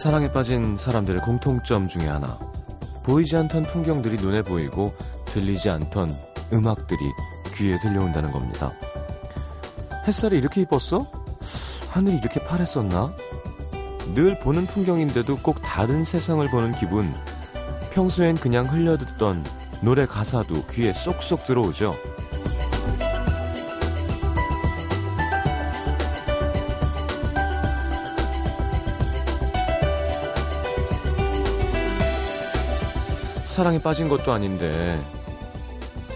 사랑에 빠진 사람들의 공통점 중에 하나. 보이지 않던 풍경들이 눈에 보이고 들리지 않던 음악들이 귀에 들려온다는 겁니다. 햇살이 이렇게 이뻤어? 하늘이 이렇게 파랬었나? 늘 보는 풍경인데도 꼭 다른 세상을 보는 기분. 평소엔 그냥 흘려듣던 노래 가사도 귀에 쏙쏙 들어오죠. 사랑에 빠진 것도 아닌데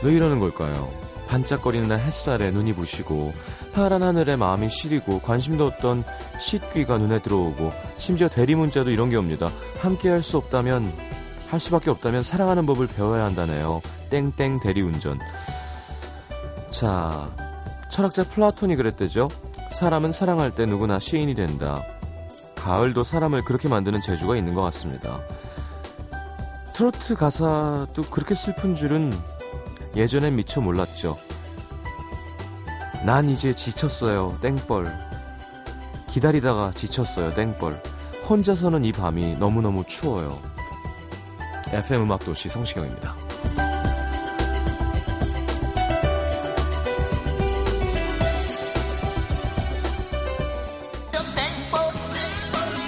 왜 이러는 걸까요? 반짝거리는 햇살에 눈이 부시고 파란 하늘에 마음이 시리고 관심도 없던 씻귀가 눈에 들어오고 심지어 대리 문자도 이런 게 옵니다. 함께 할 수 없다면 할 수밖에 없다면 사랑하는 법을 배워야 한다네요. 땡땡 대리운전. 자, 철학자 플라톤이 그랬대죠. 사람은 사랑할 때 누구나 시인이 된다. 가을도 사람을 그렇게 만드는 재주가 있는 것 같습니다. 트로트 가사도 그렇게 슬픈 줄은 예전엔 미처 몰랐죠. 난 이제 지쳤어요, 땡벌. 기다리다가 지쳤어요, 땡벌. 혼자서는 이 밤이 너무너무 추워요. FM 음악도시 성시경입니다.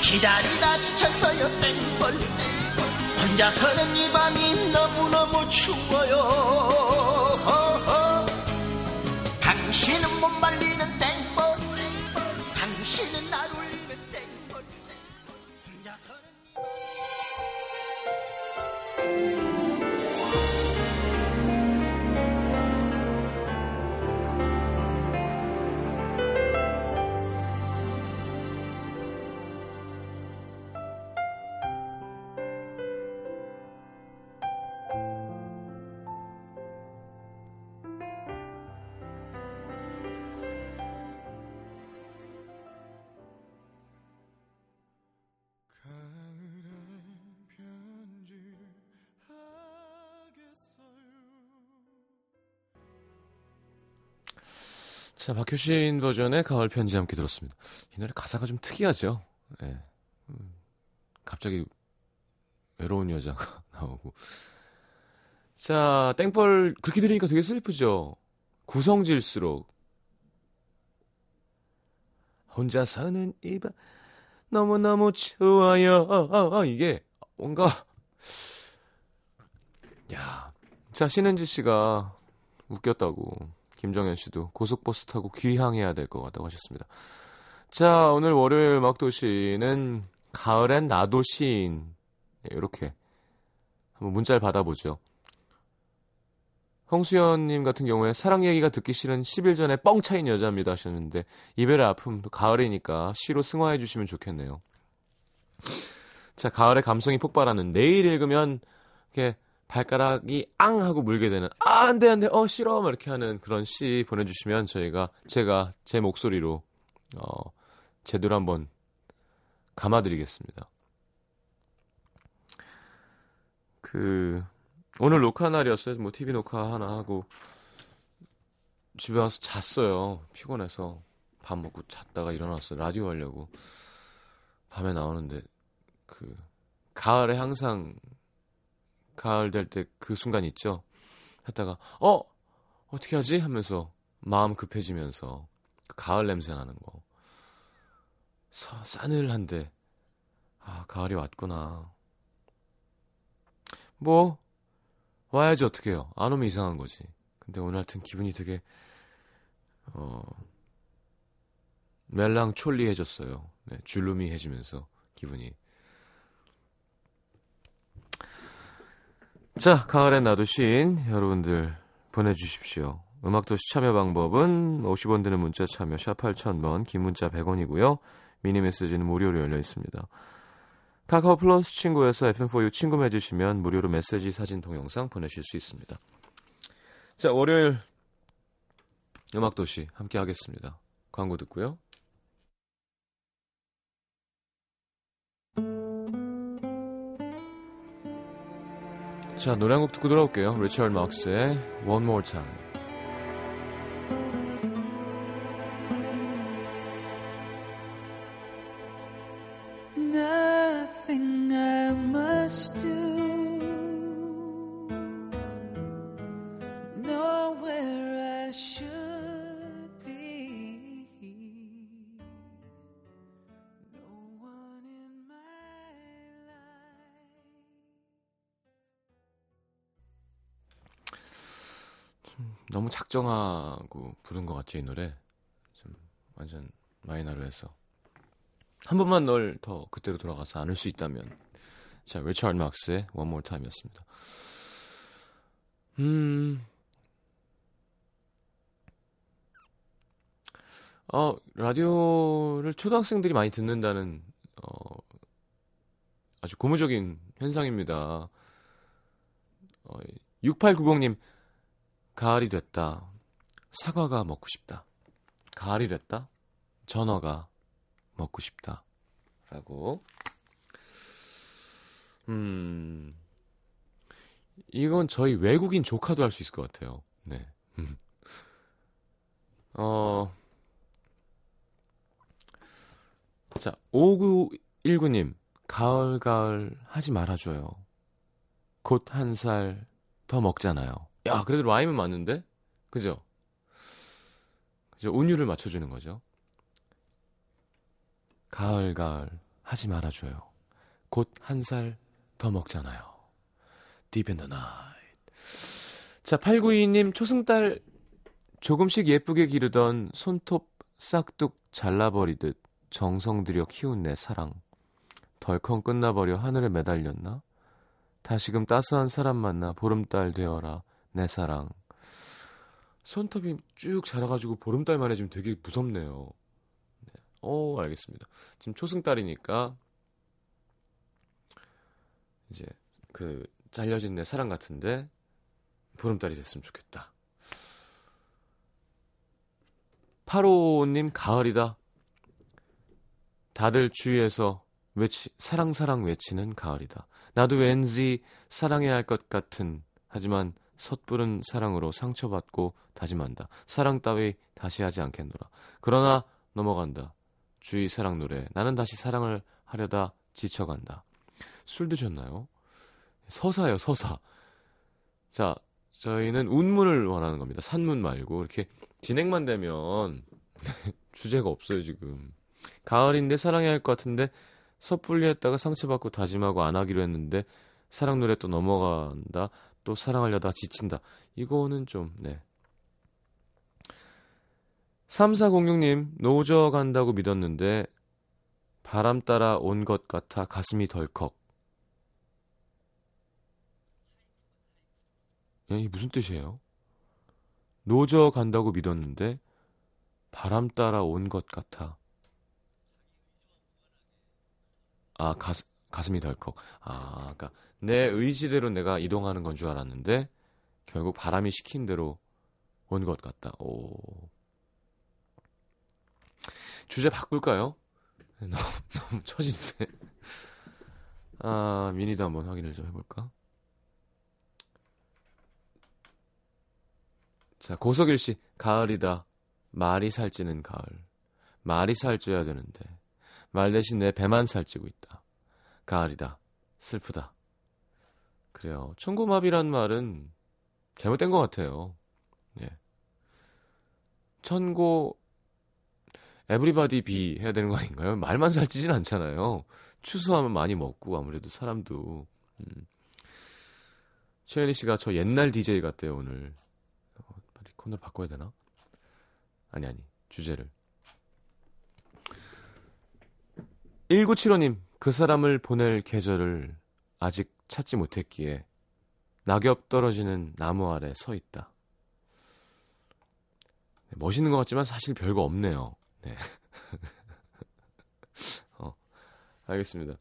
기다리다 지쳤어요 땡벌 혼자 서는 이 밤이 너무너무 추워요. 당신은 못 말리 자, 박효신 버전의 가을 편지 함께 들었습니다. 이 노래 가사가 좀 특이하죠? 예. 음, 갑자기 외로운 여자가 나오고. 자, 땡벌 그렇게 들으니까 되게 슬프죠? 구성질수록. 혼자 사는 이밤 너무너무 추워요. 이게 뭔가 야. 자, 신은지 씨가 웃겼다고 김정현 씨도 고속버스 타고 귀향해야 될 것 같다고 하셨습니다. 자, 오늘 월요일 막도시는 가을엔 나도 시인. 이렇게 한번 문자를 받아보죠. 홍수연님 같은 경우에 사랑 얘기가 듣기 싫은 10일 전에 뻥 차인 여자입니다 하셨는데 이별의 아픔, 또 가을이니까 시로 승화해 주시면 좋겠네요. 자, 가을의 감성이 폭발하는 내일 읽으면 이렇게 발가락이 앙 하고 물게 되는 아, 안 돼, 안 돼, 어, 싫어. 막 이렇게 하는 그런 시 보내주시면 저희가, 제가 제 목소리로, 어, 제대로 한번 감아드리겠습니다. 그, 오늘 녹화 날이었어요. 뭐, TV 녹화 하나 하고, 집에 와서 잤어요. 피곤해서. 밥 먹고 잤다가 일어났어요. 라디오 하려고. 밤에 나오는데, 그, 가을에 항상 가을 될 때 그 순간 있죠. 했다가 어 어떻게 하지 하면서 마음 급해지면서 그 가을 냄새 나는 거 사, 싸늘한데 아 가을이 왔구나. 뭐 와야지 어떡해요. 안 오면 이상한 거지. 근데 오늘 하여튼 기분이 되게 어 멜랑촐리해졌어요. 네, 줄루미해지면서 기분이 자, 가을엔 나도 시인 여러분들 보내주십시오. 음악도시 참여 방법은 50원 드는 문자 참여 샵 8000번 긴 문자 100원이고요. 미니 메시지는 무료로 열려 있습니다. 카카오 플러스 친구에서 FM4U 친구 맺으시면 무료로 메시지 사진 동영상 보내실 수 있습니다. 자, 월요일 음악도시 함께 하겠습니다. 광고 듣고요. 자, 노래 한 곡 듣고 돌아올게요. 리처드 막스의 One More Time. 너무 작정하고 부른 것 같죠, 이 노래. 좀 완전 마이너로 해서. 한 번만 널 더 그때로 돌아가서 안을 수 있다면. 자, 리차드 막스의 One More Time이었습니다. 음. 어, 라디오를 초등학생들이 많이 듣는다는, 어, 아주 고무적인 현상입니다. 어, 6890님, 가을이 됐다. 사과가 먹고 싶다. 가을이 됐다. 전어가 먹고 싶다. 라고. 음. 이건 저희 외국인 조카도 할 수 있을 것 같아요. 네. 음. 어. 자, 5919님. 가을, 가을 하지 말아줘요. 곧 한 살 더 먹잖아요. 야, 그래도 라임은 맞는데? 그죠? 그죠? 운율을 맞춰주는 거죠. 가을, 가을 하지 말아줘요. 곧 한 살 더 먹잖아요. Deep in the night. 자, 8922님, 초승달 조금씩 예쁘게 기르던 손톱 싹둑 잘라버리듯 정성 들여 키운 내 사랑. 덜컹 끝나버려 하늘에 매달렸나? 다시금 따스한 사람 만나 보름달 되어라 내 사랑. 손톱이 쭉 자라가지고 보름달 만에 지금 되게 무섭네요. 네. 어, 알겠습니다. 지금 초승달이니까 이제 그 잘려진 내 사랑 같은데 보름달이 됐으면 좋겠다. 8호님 가을이다. 다들 주위에서 외치, 사랑 사랑 외치는 가을이다. 나도 왠지 사랑해야 할 것 같은 하지만 섣부른 사랑으로 상처받고 다짐한다. 사랑 따위 다시 하지 않겠노라. 그러나 넘어간다. 주의 사랑 노래. 나는 다시 사랑을 하려다 지쳐간다. 술 드셨나요? 서사요, 서사. 자, 저희는 운문을 원하는 겁니다. 산문 말고. 이렇게 진행만 되면 주제가 없어요, 지금. 가을인데 사랑해야 할 것 같은데 섣불리 했다가 상처받고 다짐하고 안 하기로 했는데 사랑 노래 또 넘어간다. 또 사랑하려다 지친다. 이거는 좀, 네. 3406님, 노저 간다고 믿었는데 바람 따라 온 것 같아 가슴이 덜컥. 예, 이게 무슨 뜻이에요? 노저 간다고 믿었는데 바람 따라 온 것 같아. 아, 가스, 가슴이 덜컥. 아, 그러니까 내 의지대로 내가 이동하는 건 줄 알았는데 결국 바람이 시킨 대로 온 것 같다. 오. 주제 바꿀까요? 너무 너무 처진데. 아, 미니도 한번 확인을 좀 해볼까? 자, 고석일 씨, 가을이다. 말이 살찌는 가을. 말이 살쪄야 되는데 말 대신 내 배만 살찌고 있다. 가을이다. 슬프다. 그래요. 천고마비란 말은 잘못된 것 같아요. 예. 천고 에브리바디 비 해야 되는 거 아닌가요? 말만 살찌진 않잖아요. 추수하면 많이 먹고 아무래도 사람도 음. 최현희 씨가 저 옛날 DJ 같대요 오늘. 어, 빨리 코너 바꿔야 되나? 아니 아니 주제를. 1975님 그 사람을 보낼 계절을 아직 찾지 못했기에 낙엽 떨어지는 나무 아래 서 있다. 네, 멋있는 것 같지만 사실 별거 없네요. 네. 어, 알겠습니다.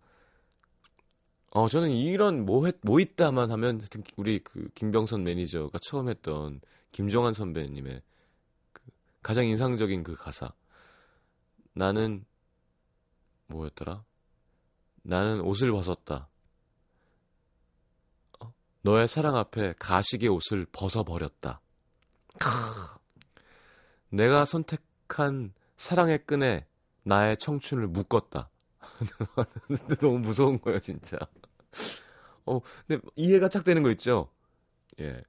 어, 저는 이런 뭐, 했, 뭐 있다만 하면 우리 그 김병선 매니저가 처음 했던 김종환 선배님의 그 가장 인상적인 그 가사. 나는 뭐였더라? 나는 옷을 벗었다. 어? 너의 사랑 앞에 가식의 옷을 벗어버렸다. 크. 내가 선택한 사랑의 끈에 나의 청춘을 묶었다. 너무 무서운 거예요, 진짜. 어, 근데 이해가 착 되는 거 있죠? 예.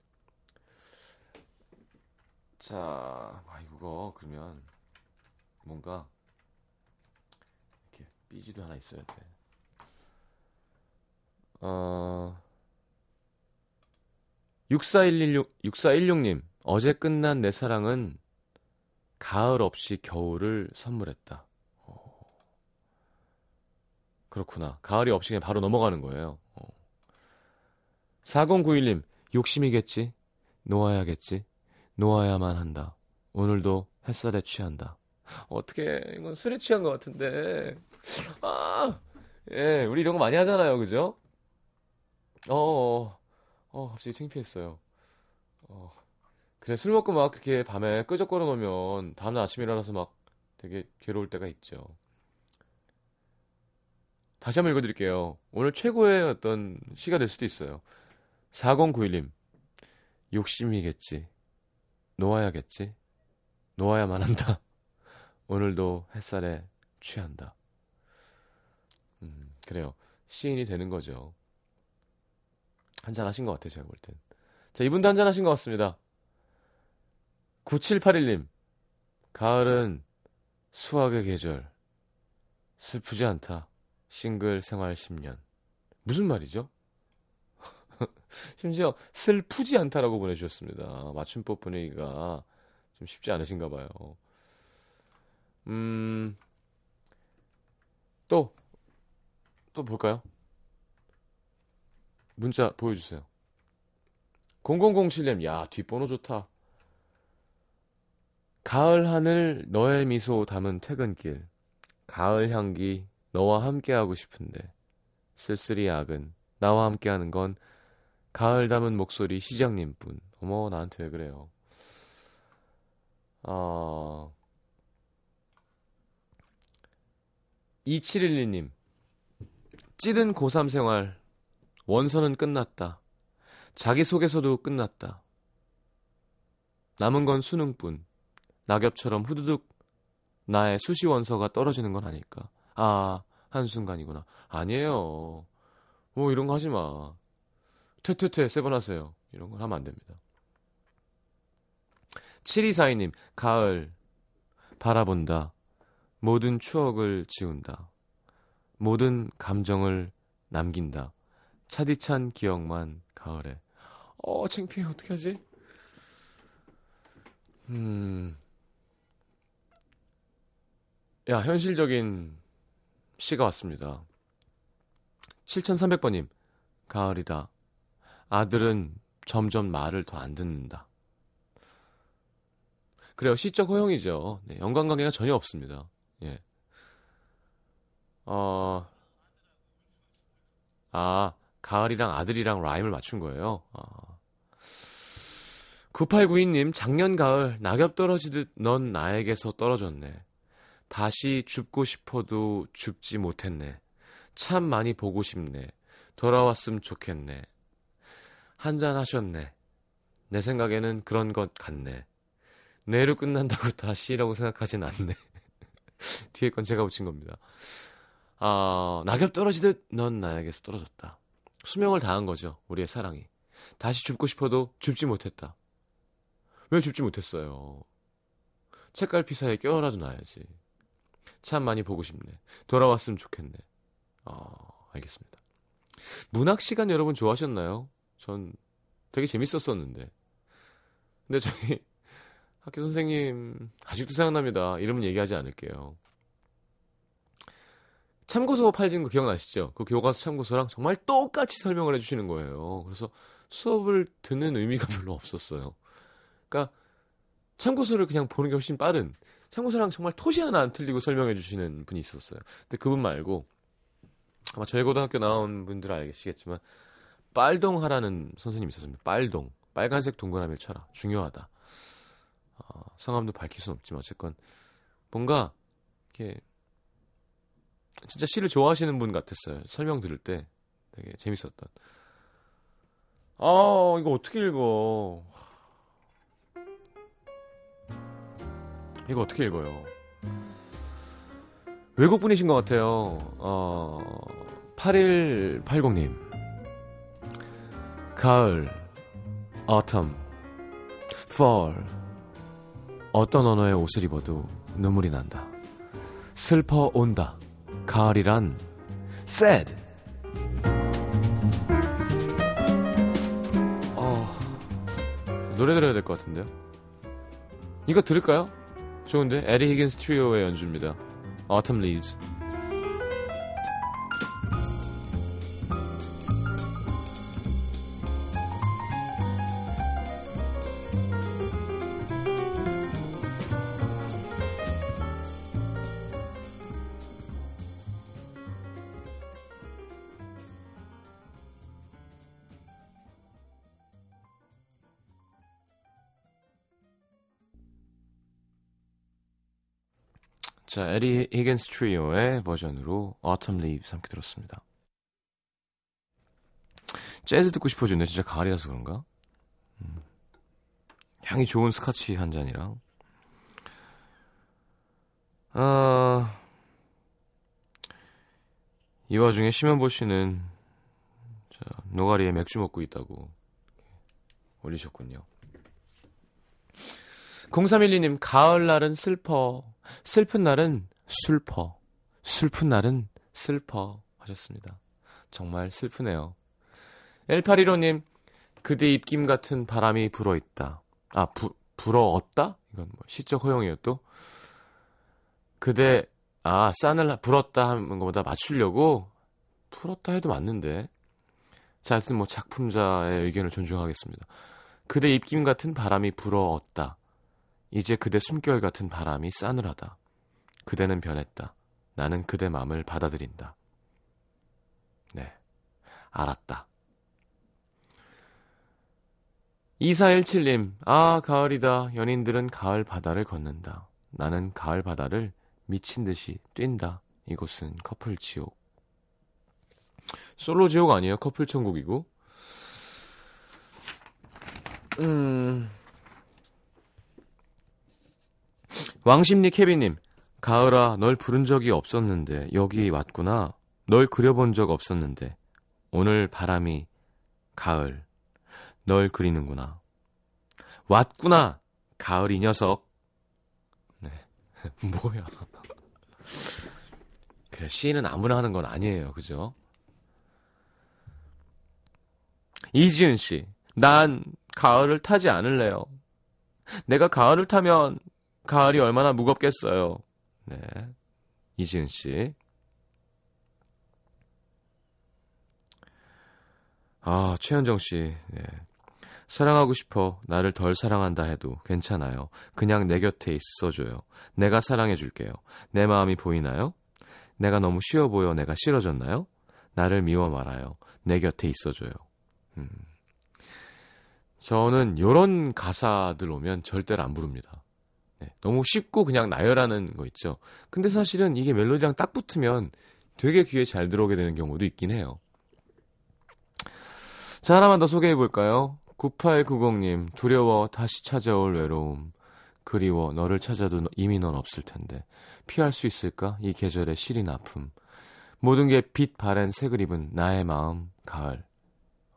자, 아, 이거 그러면 뭔가 이렇게 삐지도 하나 있어야 돼. 어, 6416, 6416님. 어제 끝난 내 사랑은 가을 없이 겨울을 선물했다. 어. 그렇구나. 가을이 없이 그냥 바로 넘어가는 거예요. 어. 4091님, 욕심이겠지? 놓아야겠지? 놓아야만 한다. 오늘도 햇살에 취한다. 어떻게 이건 술에 취한 것 같은데. 아, 예, 우리 이런 거 많이 하잖아요, 그죠? 어, 어, 어 갑자기 창피했어요. 어, 그래 술 먹고 막 그렇게 밤에 끄적거려 놓으면 다음날 아침에 일어나서 막 되게 괴로울 때가 있죠. 다시 한번 읽어드릴게요. 오늘 최고의 어떤 시가 될 수도 있어요. 4091님, 욕심이겠지. 놓아야겠지. 놓아야만 한다. 오늘도 햇살에 취한다. 음, 그래요. 시인이 되는 거죠. 한잔 하신 것 같아요, 제가 볼 땐. 자, 이분도 한잔 하신 것 같습니다. 9781님, 가을은 수학의 계절. 슬프지 않다. 싱글 생활 10년. 무슨 말이죠? 심지어 슬프지 않다라고 보내주셨습니다. 맞춤법 분위기가 좀 쉽지 않으신가 봐요. 음, 또, 또 볼까요? 문자 보여주세요. 0007님, 야, 뒷번호 좋다. 가을 하늘 너의 미소 담은 퇴근길. 가을 향기 너와 함께하고 싶은데. 쓸쓸히 약은 나와 함께하는 건 가을 담은 목소리 시장님뿐. 어머, 나한테 왜 그래요? 어... 2712님. 찌든 고3 생활. 원서는 끝났다. 자기소개서도 끝났다. 남은 건 수능뿐. 낙엽처럼 후두둑 나의 수시 원서가 떨어지는 건 아닐까. 아, 한순간이구나. 아니에요. 뭐 이런 거 하지 마. 퇴퇴퇴 세 번 하세요. 이런 건 하면 안 됩니다. 7242님, 가을 바라본다. 모든 추억을 지운다. 모든 감정을 남긴다. 차디찬 기억만 가을에. 어, 창피해. 어떻게 하지? 음. 야, 현실적인 시가 왔습니다. 7300번님, 가을이다. 아들은 점점 말을 더 안 듣는다. 그래요. 시적 허용이죠. 네, 연관관계가 전혀 없습니다. 예. 어, 아, 가을이랑 아들이랑 라임을 맞춘 거예요. 아. 9892님, 작년 가을, 낙엽 떨어지듯 넌 나에게서 떨어졌네. 다시 죽고 싶어도 죽지 못했네. 참 많이 보고 싶네. 돌아왔으면 좋겠네. 한잔 하셨네. 내 생각에는 그런 것 같네. 내로 끝난다고 다시라고 생각하진 않네. 뒤에 건 제가 붙인 겁니다. 아, 낙엽 떨어지듯 넌 나에게서 떨어졌다. 수명을 다한 거죠. 우리의 사랑이. 다시 줍고 싶어도 줍지 못했다. 왜 줍지 못했어요? 책갈피 사이에 껴라도 놔야지. 참 많이 보고 싶네. 돌아왔으면 좋겠네. 어, 알겠습니다. 문학 시간 여러분 좋아하셨나요? 전 되게 재밌었었는데. 근데 저희 학교 선생님 아직도 생각납니다. 이름은 얘기하지 않을게요. 참고서 팔진 거 기억나시죠? 그 교과서 참고서랑 정말 똑같이 설명을 해주시는 거예요. 그래서 수업을 듣는 의미가 별로 없었어요. 그러니까 참고서를 그냥 보는 게 훨씬 빠른 참고서랑 정말 토시 하나 안 틀리고 설명해 주시는 분이 있었어요. 근데 그분 말고 아마 저희 고등학교 나온 분들 알겠지만 빨동하라는 선생님이 있었습니다. 빨동 빨간색 동그라미를 쳐라 중요하다. 어, 성함도 밝힐 수는 없지만 어쨌건 뭔가 이렇게 진짜 시를 좋아하시는 분 같았어요. 설명 들을 때 되게 재밌었던. 아 이거 어떻게 읽어? 이거 어떻게 읽어요? 외국 분이신 것 같아요. 어, 8180님. 가을, autumn, fall. 어떤 언어의 옷을 입어도 눈물이 난다. 슬퍼 온다. 가을이란 sad. 어, 노래 들어야 될 것 같은데요. 이거 들을까요? 좋은데 에리 히긴스 트리오의 연주입니다. Autumn Leaves. 자, 에디 히긴스 트리오의 버전으로 Autumn Leaves 함께 들었습니다. 재즈 듣고 싶어지네. 진짜 가을이라서 그런가? 음. 향이 좋은 스카치 한 잔이랑. 아, 이 와중에 심현보 씨는 자, 노가리에 맥주 먹고 있다고 올리셨군요. 0312님, 가을날은 슬퍼. 슬픈 날은 슬퍼. 슬픈 날은 슬퍼. 하셨습니다. 정말 슬프네요. 1815님, 그대 입김 같은 바람이 불어있다. 아, 부, 불어었다? 이건 뭐 시적 허용이에요, 또? 그대, 아, 싼을 불었다 하는 것보다 맞추려고? 풀었다 해도 맞는데. 자, 하여튼 뭐 작품자의 의견을 존중하겠습니다. 그대 입김 같은 바람이 불어었다. 이제 그대 숨결 같은 바람이 싸늘하다. 그대는 변했다. 나는 그대 마음을 받아들인다. 네. 알았다. 2417님, 아, 가을이다. 연인들은 가을 바다를 걷는다. 나는 가을 바다를 미친 듯이 뛴다. 이곳은 커플 지옥. 솔로 지옥 아니에요? 커플 천국이고. 음. 왕십리 케빈님, 가을아, 널 부른 적이 없었는데, 여기 왔구나. 널 그려본 적 없었는데, 오늘 바람이 가을, 널 그리는구나. 왔구나, 가을 이 녀석. 네. 뭐야. 그래, 시인은 아무나 하는 건 아니에요. 그죠? 이지은 씨, 난 가을을 타지 않을래요. 내가 가을을 타면 가을이 얼마나 무겁겠어요. 네. 이지은 씨. 아, 최현정 씨. 네. 사랑하고 싶어. 나를 덜 사랑한다 해도 괜찮아요. 그냥 내 곁에 있어줘요. 내가 사랑해줄게요. 내 마음이 보이나요? 내가 너무 쉬워 보여. 내가 싫어졌나요? 나를 미워 말아요. 내 곁에 있어줘요. 음. 저는 요런 가사들 오면 절대로 안 부릅니다. 네, 너무 쉽고 그냥 나열하는 거 있죠. 근데 사실은 이게 멜로디랑 딱 붙으면 되게 귀에 잘 들어오게 되는 경우도 있긴 해요. 자, 하나만 더 소개해 볼까요? 9890님, 두려워 다시 찾아올 외로움. 그리워 너를 찾아도 이미 넌 없을 텐데. 피할 수 있을까? 이 계절의 시린 아픔. 모든 게 빛 바랜 색을 입은 나의 마음, 가을.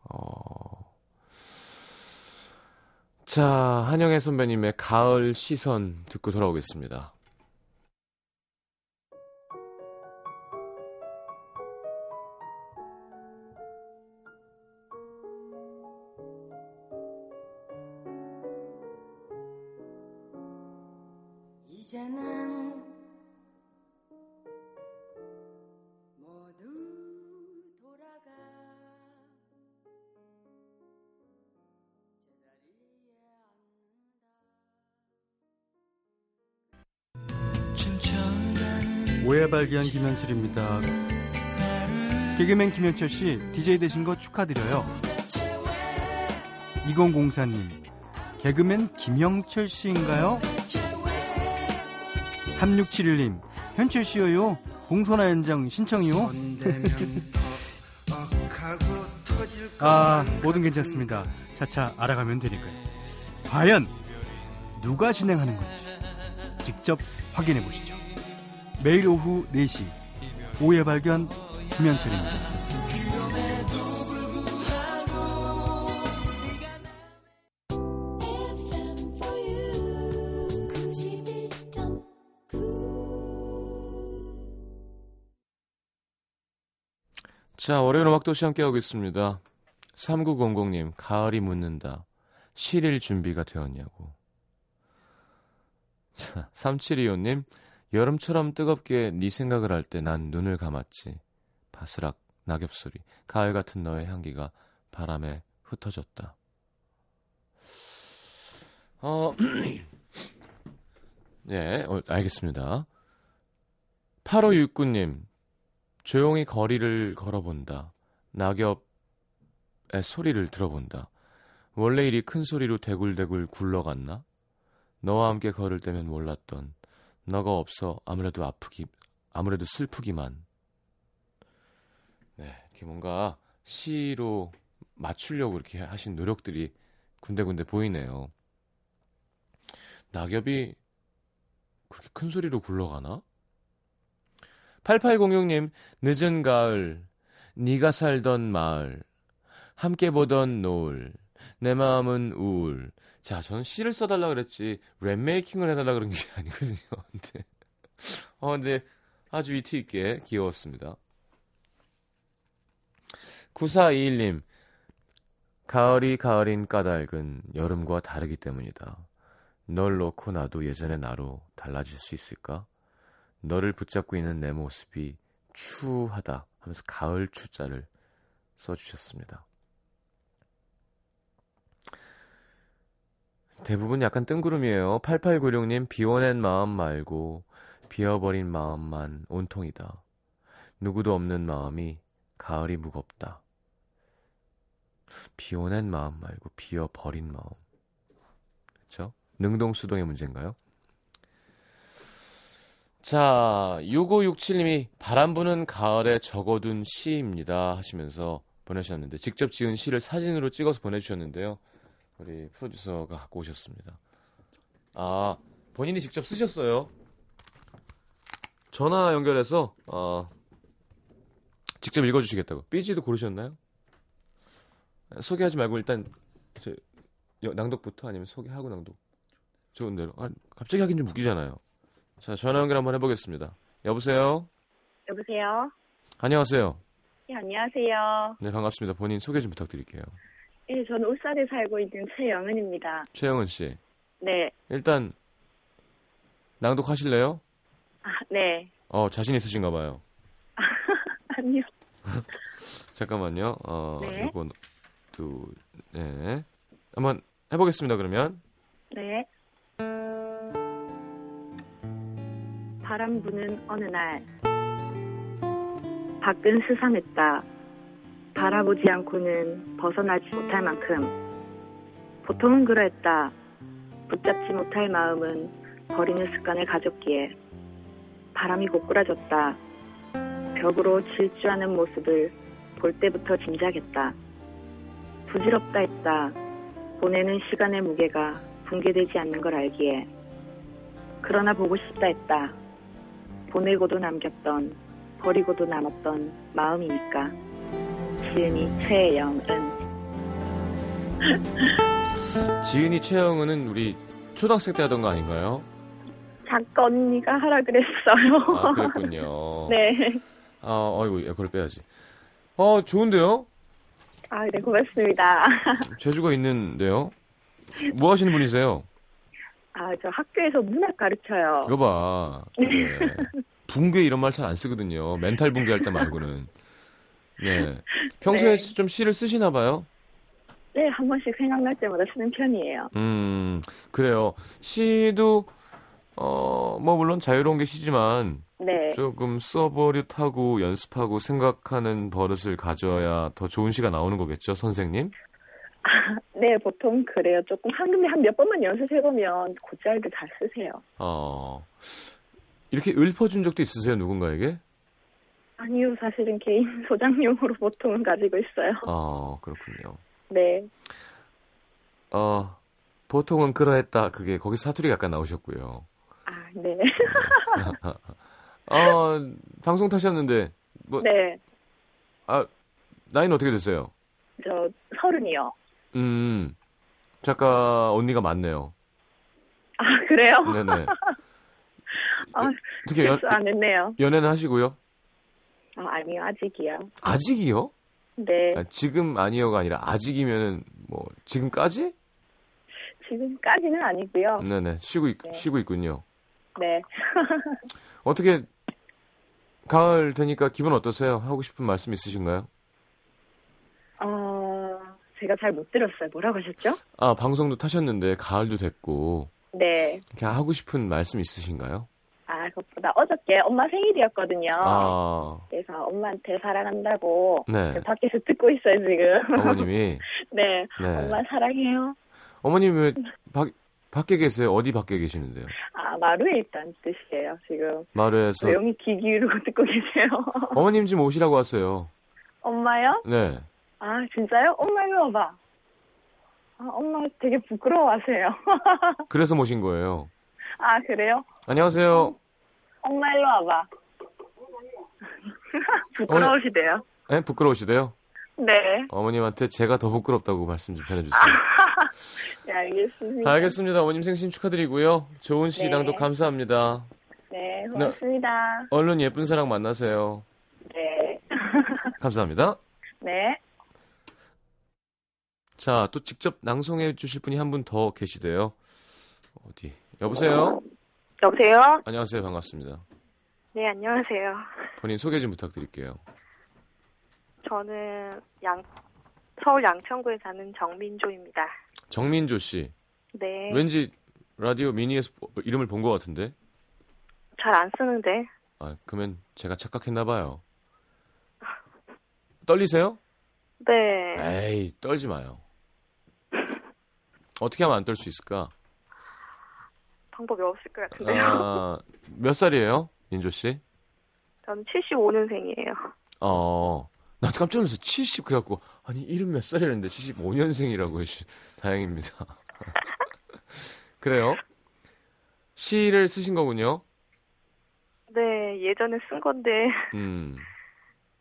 어... 자, 한영애 선배님의 가을 시선 듣고 돌아오겠습니다. 이제는 오해 발견 김현철입니다. 개그맨 김현철 씨, DJ 되신 거 축하드려요. 2004님, 개그맨 김영철 씨인가요? 3671님, 현철 씨요. 공소나 연장 신청이요. 아, 뭐든 괜찮습니다. 차차 알아가면 되니까요. 과연 누가 진행하는 건지 직접 확인해 보시죠. 매일 오후 4시 오해 발견 김현철입니다. 자, 월요일 음악도시 함께하고 있습니다. 3900님, 가을이 묻는다. 실일 준비가 되었냐고. 자, 3725님, 여름처럼 뜨겁게 네 생각을 할 때 난 눈을 감았지. 바스락, 낙엽 소리, 가을 같은 너의 향기가 바람에 흩어졌다. 어, 네, 어, 알겠습니다. 8569님, 조용히 거리를 걸어본다. 낙엽의 소리를 들어본다. 원래 일이 큰 소리로 대굴대굴 굴러갔나? 너와 함께 걸을 때면 몰랐던 너가 없어 아무래도 아프기 아무래도 슬프기만. 네, 이렇게 뭔가 시로 맞추려고 이렇게 하신 노력들이 군데군데 보이네요. 낙엽이 그렇게 큰 소리로 굴러가나? 8806님, 늦은 가을, 네가 살던 마을, 함께 보던 노을, 내 마음은 우울. 자, 저는 시를 써달라 그랬지 랩메이킹을 해달라 그런 게 아니거든요. 근데, 어, 근데 아주 위트 있게 귀여웠습니다. 9421님, 가을이 가을인 까닭은 여름과 다르기 때문이다. 널 놓고 나도 예전의 나로 달라질 수 있을까? 너를 붙잡고 있는 내 모습이 추하다 하면서 가을 추자를 써주셨습니다. 대부분 약간 뜬구름이에요. 8896님, 비워낸 마음 말고 비어버린 마음만 온통이다. 누구도 없는 마음이 가을이 무겁다. 비워낸 마음 말고 비어버린 마음. 그렇죠? 능동수동의 문제인가요? 자, 6567님이 바람 부는 가을에 적어둔 시입니다 하시면서 보내주셨는데 직접 지은 시를 사진으로 찍어서 보내주셨는데요. 우리 프로듀서가 갖고 오셨습니다. 아, 본인이 직접 쓰셨어요. 전화 연결해서 어, 직접 읽어주시겠다고. 삐지도 고르셨나요? 소개하지 말고 일단 저, 낭독부터 아니면 소개하고 낭독. 좋은 대로. 아, 갑자기 하긴 좀 웃기잖아요. 자, 전화 연결 한번 해보겠습니다. 여보세요? 여보세요? 안녕하세요. 네, 안녕하세요. 네, 반갑습니다. 본인 소개 좀 부탁드릴게요. 네, 저는 울산에 살고 있는 최영은입니다. 최영은 씨. 네. 일단, 낭독하실래요? 아, 네. 어, 자신 있으신가 봐요. 아니요. 잠깐만요. 어, 네. 이거 두, 네. 한번 해 보겠습니다, 그러면. 네. 바람 부는 어느 날 밖은 스산했다. 바라보지 않고는 벗어나지 못할 만큼 보통은 그러했다. 붙잡지 못할 마음은 버리는 습관을 가졌기에 바람이 고꾸라졌다. 벽으로 질주하는 모습을 볼 때부터 짐작했다. 부질없다 했다. 보내는 시간의 무게가 붕괴되지 않는 걸 알기에 그러나 보고 싶다 했다. 보내고도 남겼던 버리고도 남았던 마음이니까 지은이 최영은 지은이 최영은은 우리 초등학생 때 하던 거 아닌가요? 작가 언니가 하라 그랬어요. 아, 그랬군요. 네. 아, 어이구, 야, 그걸 빼야지. 어, 좋은데요? 아, 네, 고맙습니다. 재주가 있는데요? 뭐 하시는 분이세요? 아, 저 학교에서 문학 가르쳐요. 이거 봐. 네. 붕괴 이런 말 잘 안 쓰거든요. 멘탈 붕괴할 때 말고는. 네. 평소에 네. 좀 시를 쓰시나 봐요? 네, 한 번씩 생각날 때마다 쓰는 편이에요. 음, 그래요. 시도, 어, 뭐, 물론 자유로운 게 시지만, 네. 조금 써버릇하고 연습하고 생각하는 버릇을 가져야 더 좋은 시가 나오는 거겠죠, 선생님? 네, 보통 그래요. 조금 한, 근데 한 몇 번만 연습해보면 곧잘도 잘 쓰세요. 어, 이렇게 읊어준 적도 있으세요, 누군가에게? 아니요, 사실은 개인 소장용으로 보통은 가지고 있어요. 아, 그렇군요. 네. 어, 보통은 그러했다. 그게 거기 사투리가 약간 나오셨고요. 아, 네. 어, 방송 타셨는데, 뭐, 네. 아, 나이는 어떻게 되세요? 저 서른이요. 음, 작가 언니가 많네요. 아, 그래요? 네네. 아, 어떻게 연, 안 했네요. 연애는 하시고요? 아, 아니요, 아직이요. 아직이요? 네. 아, 지금 아니요가 아니라 아직이면은 뭐 지금까지? 지금까지는 아니고요. 네네. 쉬고, 있, 네. 쉬고 있군요. 네. 어떻게, 가을 되니까 기분 어떠세요? 하고 싶은 말씀 있으신가요? 어, 제가 잘 못 들었어요. 뭐라고 하셨죠? 아, 방송도 타셨는데, 가을도 됐고, 네. 이렇게 하고 싶은 말씀 있으신가요? 아, 그것보다 어 저께 엄마 생일이었거든요. 아, 그래서 엄마한테 사랑한다고 네. 밖에서 듣고 있어요, 지금. 어머님이. 네. 네. 엄마 사랑해요. 어머님 왜 밖, 밖에 계세요? 어디 밖에 계시는데요? 아, 마루에 있다는 뜻이에요, 지금. 마루에서. 조용히 귀 기울이고 듣고 계세요. 어머님 좀 오시라고 왔어요. 엄마요? 네. 아, 진짜요? 엄마 이리 와봐. 아, 엄마 되게 부끄러워하세요. 그래서 모신 거예요. 아, 그래요? 안녕하세요. 엄마 일로 와봐. 부끄러우시대요. 네, 부끄러우시대요? 네. 어머님한테 제가 더 부끄럽다고 말씀 좀 전해주세요. 네, 알겠습니다. 알겠습니다. 어머님 생신 축하드리고요. 좋은 시랑도 네. 감사합니다. 네, 고맙습니다. 얼른 예쁜 사랑 만나세요. 네. 감사합니다. 네. 자, 또 직접 낭송해 주실 분이 한 분 더 계시대요. 어디? 여보세요? 여보세요? 안녕하세요. 반갑습니다. 네, 안녕하세요. 본인 소개 좀 부탁드릴게요. 저는 양, 서울 양천구에 사는 정민조입니다. 정민조 씨. 네. 왠지 라디오 미니에서 보- 이름을 본 것 같은데? 잘 안 쓰는데. 아, 그러면 제가 착각했나 봐요. 떨리세요? 네. 에이, 떨지 마요. 어떻게 하면 안 떨 수 있을까? 방법이 없을 것 같은데요. 아, 몇 살이에요? 민조 씨? 저는 75년생이에요. 어, 나 깜짝 놀랐어. 70 그래갖고 아니 이름 몇 살이랬는데 75년생이라고 씨. 다행입니다. 그래요? 시를 쓰신 거군요. 네, 예전에 쓴 건데 음,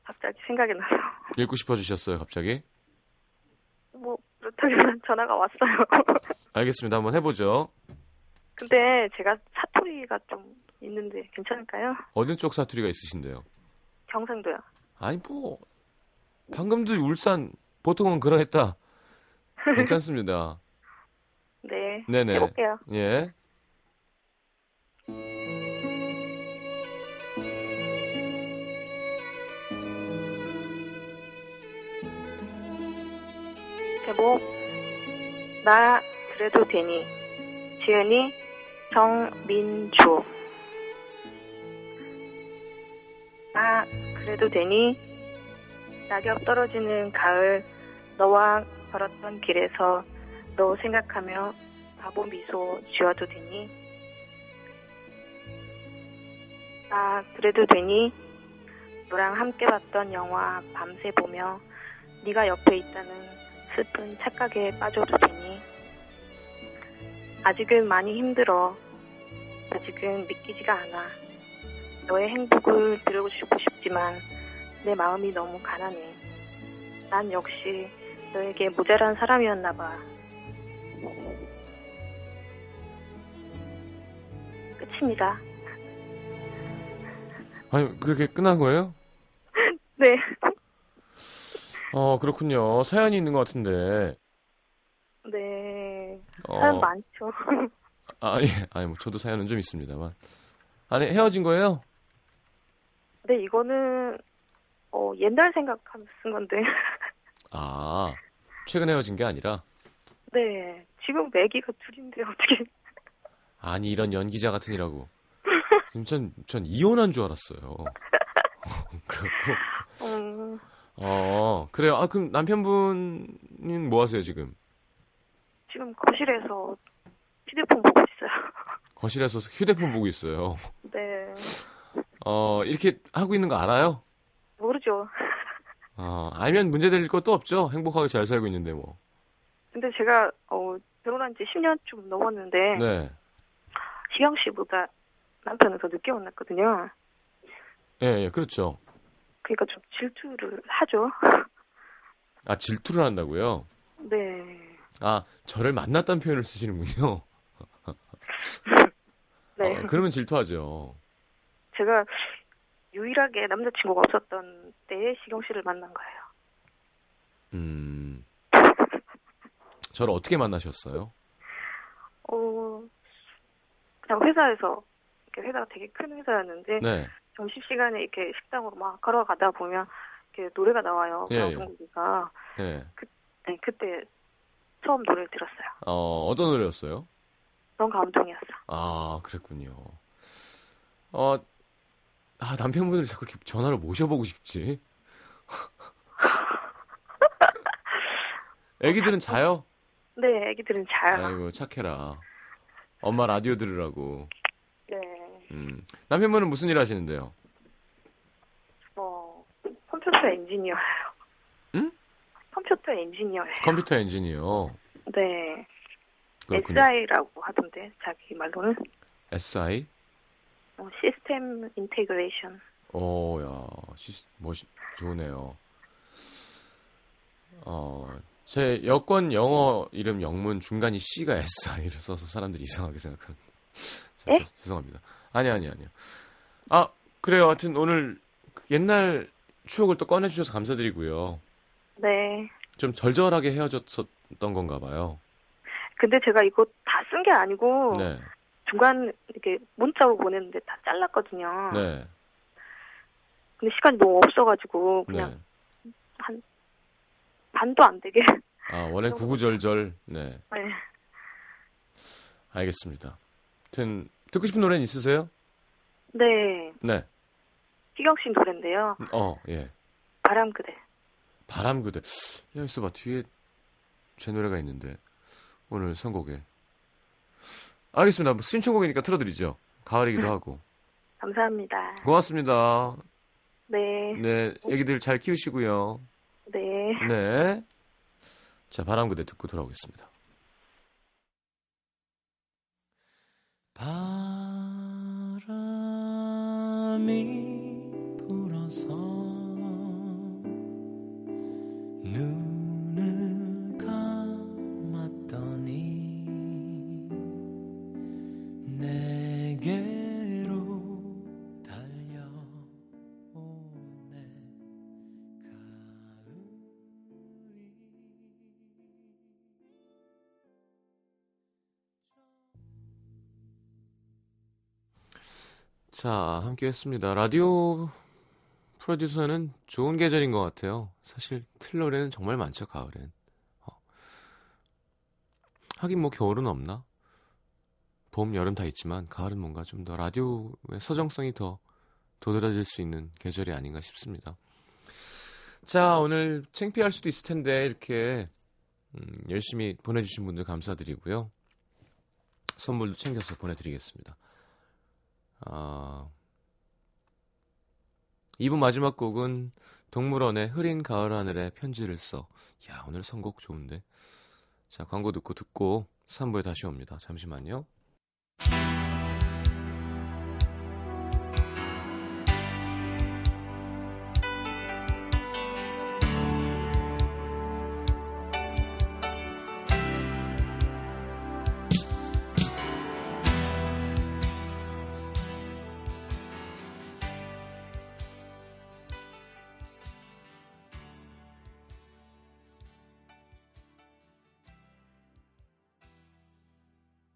갑자기 생각이 나서 읽고 싶어지셨어요, 갑자기? 뭐 그렇다기만 전화가 왔어요. 알겠습니다. 한번 해보죠. 근데 제가 사투리가 좀 있는데 괜찮을까요? 어느 쪽 사투리가 있으신데요? 경상도요. 아니 뭐 방금도 울산 보통은 그러했다. 괜찮습니다. 네. 네네. 해볼게요. 예. 제목 나 그래도 되니 지은이 정민주 나 그래도 되니? 낙엽 떨어지는 가을 너와 걸었던 길에서 너 생각하며 바보 미소 지어도 되니? 나 그래도 되니? 너랑 함께 봤던 영화 밤새 보며 네가 옆에 있다는 슬픈 착각에 빠져도 되니 아직은 많이 힘들어 아직은 믿기지가 않아 너의 행복을 들고 싶고 싶지만 내 마음이 너무 가난해 난 역시 너에게 모자란 사람이었나 봐 끝입니다 아니 그렇게 끝난 거예요? 네 어 그렇군요. 사연이 있는 것 같은데. 네. 어, 사연 많죠. 아니 아니 뭐 저도 사연은 좀 있습니다만. 아니 헤어진 거예요? 네, 이거는, 어, 옛날 생각하면서 쓴 건데. 아 최근 헤어진 게 아니라 네. 지금 애기가 둘인데, 어떻게. 아니 이런 연기자 같으니라고. 지금 전, 전 이혼한 줄 알았어요. 그렇고 음, 어 그래요. 아 그럼 남편분은 뭐 하세요 지금? 지금 거실에서 휴대폰 보고 있어요. 거실에서 휴대폰 보고 있어요. 네. 어 이렇게 하고 있는 거 알아요? 모르죠. 어 알면 문제될 것도 없죠. 행복하게 잘 살고 있는데 뭐. 근데 제가, 어, 결혼한 지 10년 좀 넘었는데, 네. 시경 씨보다 남편은 더 늦게 만났거든요. 예, 예, 그렇죠. 그러니까 좀 질투를 하죠. 아, 질투를 한다고요? 네. 아, 저를 만났다는 표현을 쓰시는군요. 네. 어, 그러면 질투하죠. 제가 유일하게 남자친구가 없었던 때에 시경 씨를 만난 거예요. 음. 저를 어떻게 만나셨어요? 어, 그냥 회사에서, 이렇게 회사가 되게 큰 회사였는데, 네. 점심시간에 이렇게 식당으로 막 걸어가다 보면, 이렇게 노래가 나와요. 예, 예. 방송국이가. 네. 네, 그때 처음 노래를 들었어요. 어, 어떤 노래였어요? 너무 감동이었어. 아, 그랬군요. 어, 아, 남편분을 자꾸 이렇게 전화로 모셔보고 싶지. 애기들은 자요? 네, 애기들은 자요. 아이고, 착해라. 엄마 라디오 들으라고. 네, 음. 남편분은 무슨 일 하시는데요? 뭐, 컴퓨터 엔지니어예요. 응? 컴퓨터 엔지니어예요. 컴퓨터 엔지니어. 네, 그렇군요. SI라고 하던데, 자기 말로는. SI? 어, system integration. 오, 야, 시, 멋있, 좋네요. 어, 제 여권 영어 이름 영문 중간이 시가 SI를 써서 사람들이 이상하게 생각하는데. 자? 죄- 죄송합니다. 아니, 아니, 아니요. 아, 그래요. 하여튼 오늘 그 옛날 추억을 또 꺼내주셔서 감사드리고요. 네. 좀 절절하게 헤어졌었던 건가 봐요. 근데 제가 이거 다 쓴 게 아니고, 네, 중간 이렇게 문자로 보냈는데 다 잘랐거든요. 네, 근데 시간이 너무 없어가지고, 그냥 네. 한, 반도 안 되게. 아, 원래 구구절절, 네. 네. 알겠습니다. 하여튼, 듣고 싶은 노래는 있으세요? 네. 네. 희경 씨 노래인데요. 어, 예. 바람 그대. 바람 그대. 야, 있어봐. 뒤에 제 노래가 있는데. 오늘 선곡에. 알겠습니다. 뭐 신청곡이니까 틀어드리죠. 가을이기도 하고. 감사합니다. 고맙습니다. 네. 네, 애기들 잘 키우시고요. 네. 네. 자, 바람 그대 듣고 돌아오겠습니다. 바람이 눈을 감았더니 내게로 달려오네 가을이 자, 함께 했습니다. 라디오 프로듀서는 좋은 계절인 것 같아요. 사실 틀 노래는 정말 많죠, 가을엔. 어. 하긴 뭐 겨울은 없나? 봄, 여름 다 있지만 가을은 뭔가 좀 더 라디오의 서정성이 더 도드라질 수 있는 계절이 아닌가 싶습니다. 자, 오늘 창피할 수도 있을 텐데 이렇게 음, 열심히 보내주신 분들 감사드리고요. 선물도 챙겨서 보내드리겠습니다. 아, 2부 마지막 곡은 동물원의 흐린 가을 하늘에 편지를 써. 야, 오늘 선곡 좋은데. 자, 광고 듣고 듣고 3부에 다시 옵니다. 잠시만요.